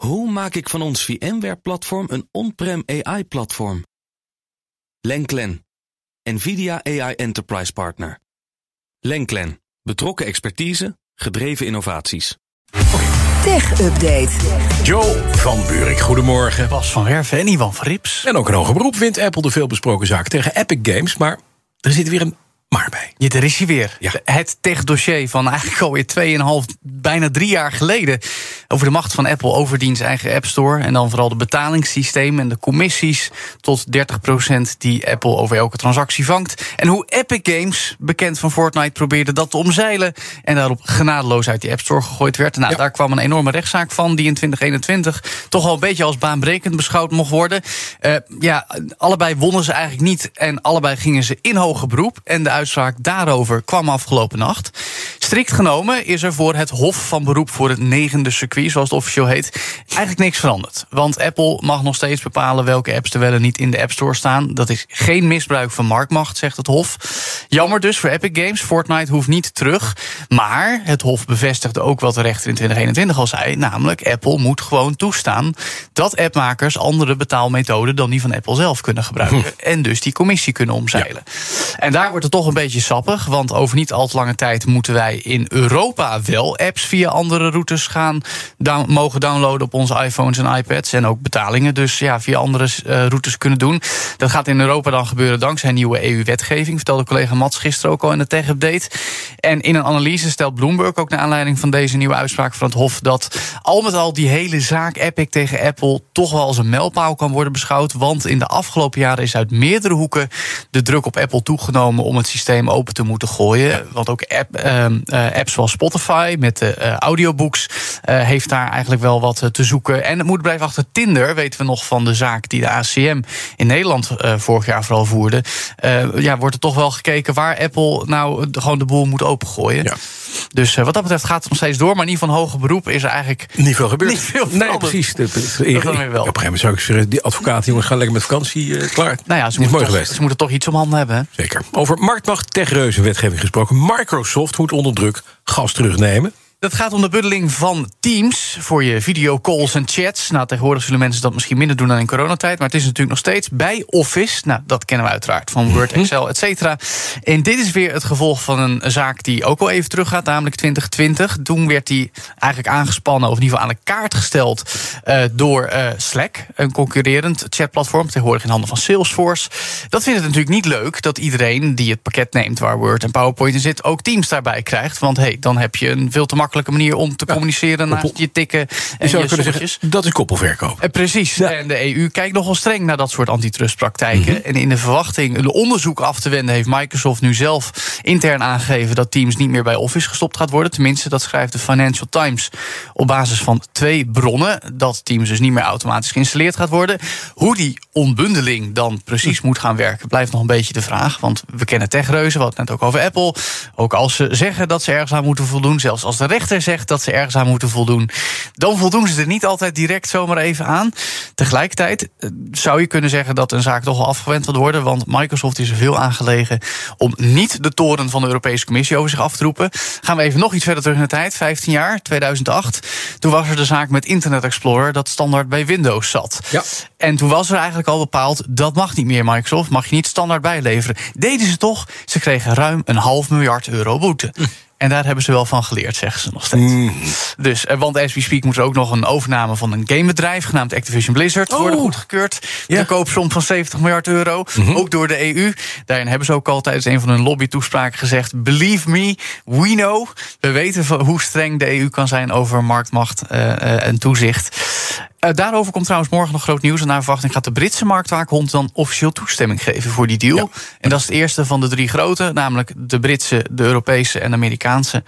Hoe maak ik van ons VMware-platform een on-prem AI-platform? Lenklen, NVIDIA AI Enterprise Partner. Lenklen, betrokken expertise, gedreven innovaties. Tech Update. Joe van Buurik, goedemorgen. Bas van Werven en Ivan van Rips. En ook een hoger beroep wint Apple de veelbesproken zaak tegen Epic Games. Maar er zit weer een maar bij. Ja, daar is hij weer. Ja. Het tech-dossier van eigenlijk alweer 2,5, bijna drie jaar geleden. Over de macht van Apple over diens eigen App Store. En dan vooral de betalingssystemen en de commissies. Tot 30% die Apple over elke transactie vangt. En hoe Epic Games, bekend van Fortnite, probeerde dat te omzeilen. En daarop genadeloos uit die App Store gegooid werd. Nou, Ja. daar kwam een enorme rechtszaak van. Die in 2021 toch al een beetje als baanbrekend beschouwd mocht worden. Eh, ja, allebei wonnen ze eigenlijk niet. En allebei gingen ze in hoger beroep. En de uitspraak daarover kwam afgelopen nacht. Strikt genomen is er voor het Hof van Beroep voor het negende circuit, zoals het officieel heet, eigenlijk niks veranderd. Want Apple mag nog steeds bepalen welke apps er wel en niet in de App Store staan. Dat is geen misbruik van marktmacht, zegt het Hof. Jammer dus voor Epic Games. Fortnite hoeft niet terug. Maar het Hof bevestigde ook wat de rechter in 2021 al zei. Namelijk, Apple moet gewoon toestaan dat appmakers andere betaalmethoden dan die van Apple zelf kunnen gebruiken. En dus die commissie kunnen omzeilen. En daar wordt het toch een beetje sappig. Want over niet al te lange tijd moeten wij in Europa wel apps via andere routes gaan mogen downloaden op onze iPhones en iPads. En ook betalingen dus ja, via andere eh, routes kunnen doen. Dat gaat in Europa dan gebeuren dankzij nieuwe EU-wetgeving. Vertelde collega Mats gisteren ook al in de tech-update. En in een analyse stelt Bloomberg ook naar aanleiding van deze nieuwe uitspraak van het Hof. dat al met al die hele zaak Epic tegen Apple toch wel als een mijlpaal kan worden beschouwd. Want in de afgelopen jaren is uit meerdere hoeken de druk op Apple toegenomen om het systeem open te moeten gooien. Want ook app, ehm, eh, apps zoals Spotify met de eh, audiobooks eh, heeft daar eigenlijk wel wat te zoeken. En het moet blijven achter Tinder, weten we nog van de zaak die de ACM in Nederland vorig jaar vooral voerde. Ja, wordt er toch wel gekeken waar Apple nou gewoon de boel moet opengooien. Ja. Dus eh, wat dat betreft gaat het nog steeds door. Maar in ieder geval hoger beroep is er eigenlijk Niet veel gebeurd. Niet veel nee, precies. De- de- Dat dan weer wel. Op een gegeven moment zou ik zeggen, die advocaten jongens gaan lekker met vakantie. eh, klaar. Nou ja, ze is moeten, mooi toch, geweest. ze moeten toch iets om handen hebben. Hè? Zeker. Over marktmacht, techreuzen, wetgeving gesproken. Microsoft moet onder druk gas terugnemen. Dat gaat om de bunddeling van Teams voor je videocalls en chats. Nou, tegenwoordig zullen mensen dat misschien minder doen dan in coronatijd. Maar het is natuurlijk nog steeds bij Office. Nou, dat kennen we uiteraard van Word, Excel, et cetera. En dit is weer het gevolg van een zaak die ook al even teruggaat, namelijk 2020. Toen werd die eigenlijk aangespannen, of in ieder geval aan de kaart gesteld... eh, door eh, Slack, een concurrerend chatplatform... tegenwoordig in handen van Salesforce. Dat vindt het natuurlijk niet leuk dat iedereen die het pakket neemt... waar Word en PowerPoint in zit, ook Teams daarbij krijgt. Want hey, dan heb je een veel te makkelijke manier om te communiceren... naast je tikken Je en je zeggen, dat is koppelverkoop. Eh, Precies. En de EU kijkt nogal streng naar dat soort antitrustpraktijken. En in de verwachting een onderzoek af te wenden, heeft Microsoft nu zelf intern aangegeven dat Teams niet meer bij Office gestopt gaat worden. Tenminste, dat schrijft de Financial Times op basis van twee bronnen. Dat Teams dus niet meer automatisch geïnstalleerd gaat worden. Hoe die onbundeling dan precies moet gaan werken, blijft nog een beetje de vraag. Want we kennen techreuzen, het net ook over Apple. Ook als ze zeggen dat ze ergens aan moeten voldoen, zelfs als de rechter zegt dat ze ergens aan moeten voldoen, dan voldoen ze er niet altijd direct zomaar even aan. Tegelijkertijd eh, zou je kunnen zeggen dat een zaak toch wel afgewend wil worden. Want Microsoft is er veel aangelegen om niet de toren van de Europese Commissie over zich af te roepen. Gaan we even nog iets verder terug in de tijd, 15 jaar, 2008. Toen was er de zaak met Internet Explorer dat standaard bij Windows zat. Ja. En toen was er eigenlijk al bepaald, dat mag niet meer Microsoft, mag je niet standaard bijleveren. Deden ze toch, ze kregen ruim een half miljard euro boete. En daar hebben ze wel van geleerd, zeggen ze nog steeds. Dus, eh, want as we speak moet er ook nog een overname van een gamebedrijf genaamd Activision Blizzard worden Oh. goedgekeurd. Ja. Een koopsom van 70 miljard euro. Ook door de EU. Daarin hebben ze ook al tijdens een van hun lobbytoespraken gezegd: Believe me, we know. We weten hoe streng de EU kan zijn over marktmacht eh, eh, en toezicht. Eh, daarover komt trouwens morgen nog groot nieuws. En naar verwachting gaat de Britse marktwaakhond dan officieel toestemming geven voor die deal. En dat is het eerste van de drie grote, namelijk de Britse, de Europese en de Amerikaanse.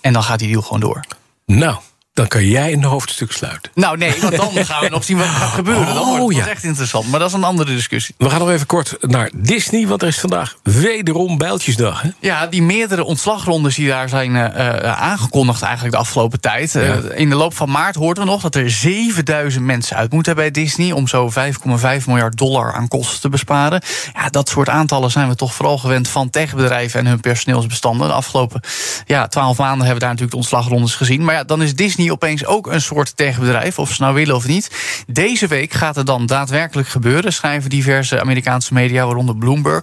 En dan gaat die deal gewoon door. Nou, dan kan jij een hoofdstuk sluiten. Nou nee, want dan gaan we nog zien wat er gaat gebeuren. Dan wordt het Oh, pas ja. echt interessant. Maar dat is een andere discussie. We gaan nog even kort naar Disney, want er is vandaag wederom Bijltjesdag. Hè? Ja, die meerdere ontslagrondes die daar zijn eh, eh, aangekondigd eigenlijk de afgelopen tijd. Eh, in de loop van maart hoorden we nog dat er 7000 mensen uit moeten bij Disney... om zo 5,5 miljard dollar aan kosten te besparen. Ja, dat soort aantallen zijn we toch vooral gewend van techbedrijven... en hun personeelsbestanden. De afgelopen ja, 12 maanden hebben we daar natuurlijk de ontslagrondes gezien. Maar ja, dan is Disney Disney opeens ook een soort techbedrijf, of ze nou willen of niet. Deze week gaat het dan daadwerkelijk gebeuren, schrijven diverse Amerikaanse media, waaronder Bloomberg.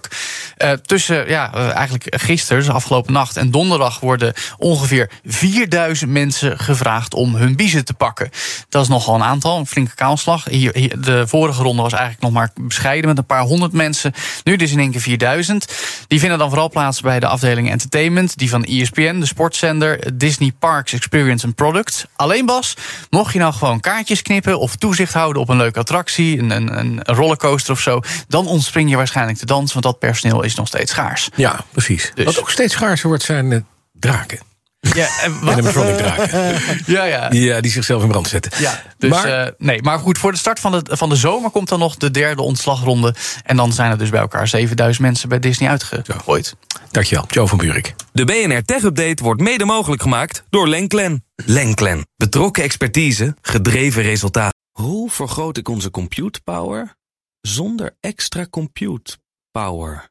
Uh, tussen ja, uh, eigenlijk gisteren, dus afgelopen nacht en donderdag, worden ongeveer 4000 mensen gevraagd om hun biezen te pakken. Dat is nogal een aantal, een flinke kaalslag. Hier, de vorige ronde was eigenlijk nog maar bescheiden met een paar honderd mensen. Nu dus in één keer 4000. Die vinden dan vooral plaats bij de afdeling entertainment, die van ESPN, de sportzender, Disney Parks Experience and Products. Alleen Bas, mocht je nou gewoon kaartjes knippen of toezicht houden op een leuke attractie, een, een, een rollercoaster of zo, dan ontspring je waarschijnlijk de dans, want dat personeel is nog steeds schaars. Ja, precies. Dus. Wat ook steeds schaarser wordt zijn uh, draken. Ja, en wat? animatronic draken. ja, ja. Die, uh, die zichzelf in brand zetten. Ja, dus, maar, uh, nee, maar goed, voor de start van de, van de zomer komt dan nog de derde ontslagronde. En dan zijn er dus bij elkaar 7000 mensen bij Disney uitgegooid. Dankjewel, Joe van Buurik. De BNR Tech Update wordt mede mogelijk gemaakt door Lenklen. Lenklen. Betrokken expertise, gedreven resultaat. Hoe vergroot ik onze compute power zonder extra compute power?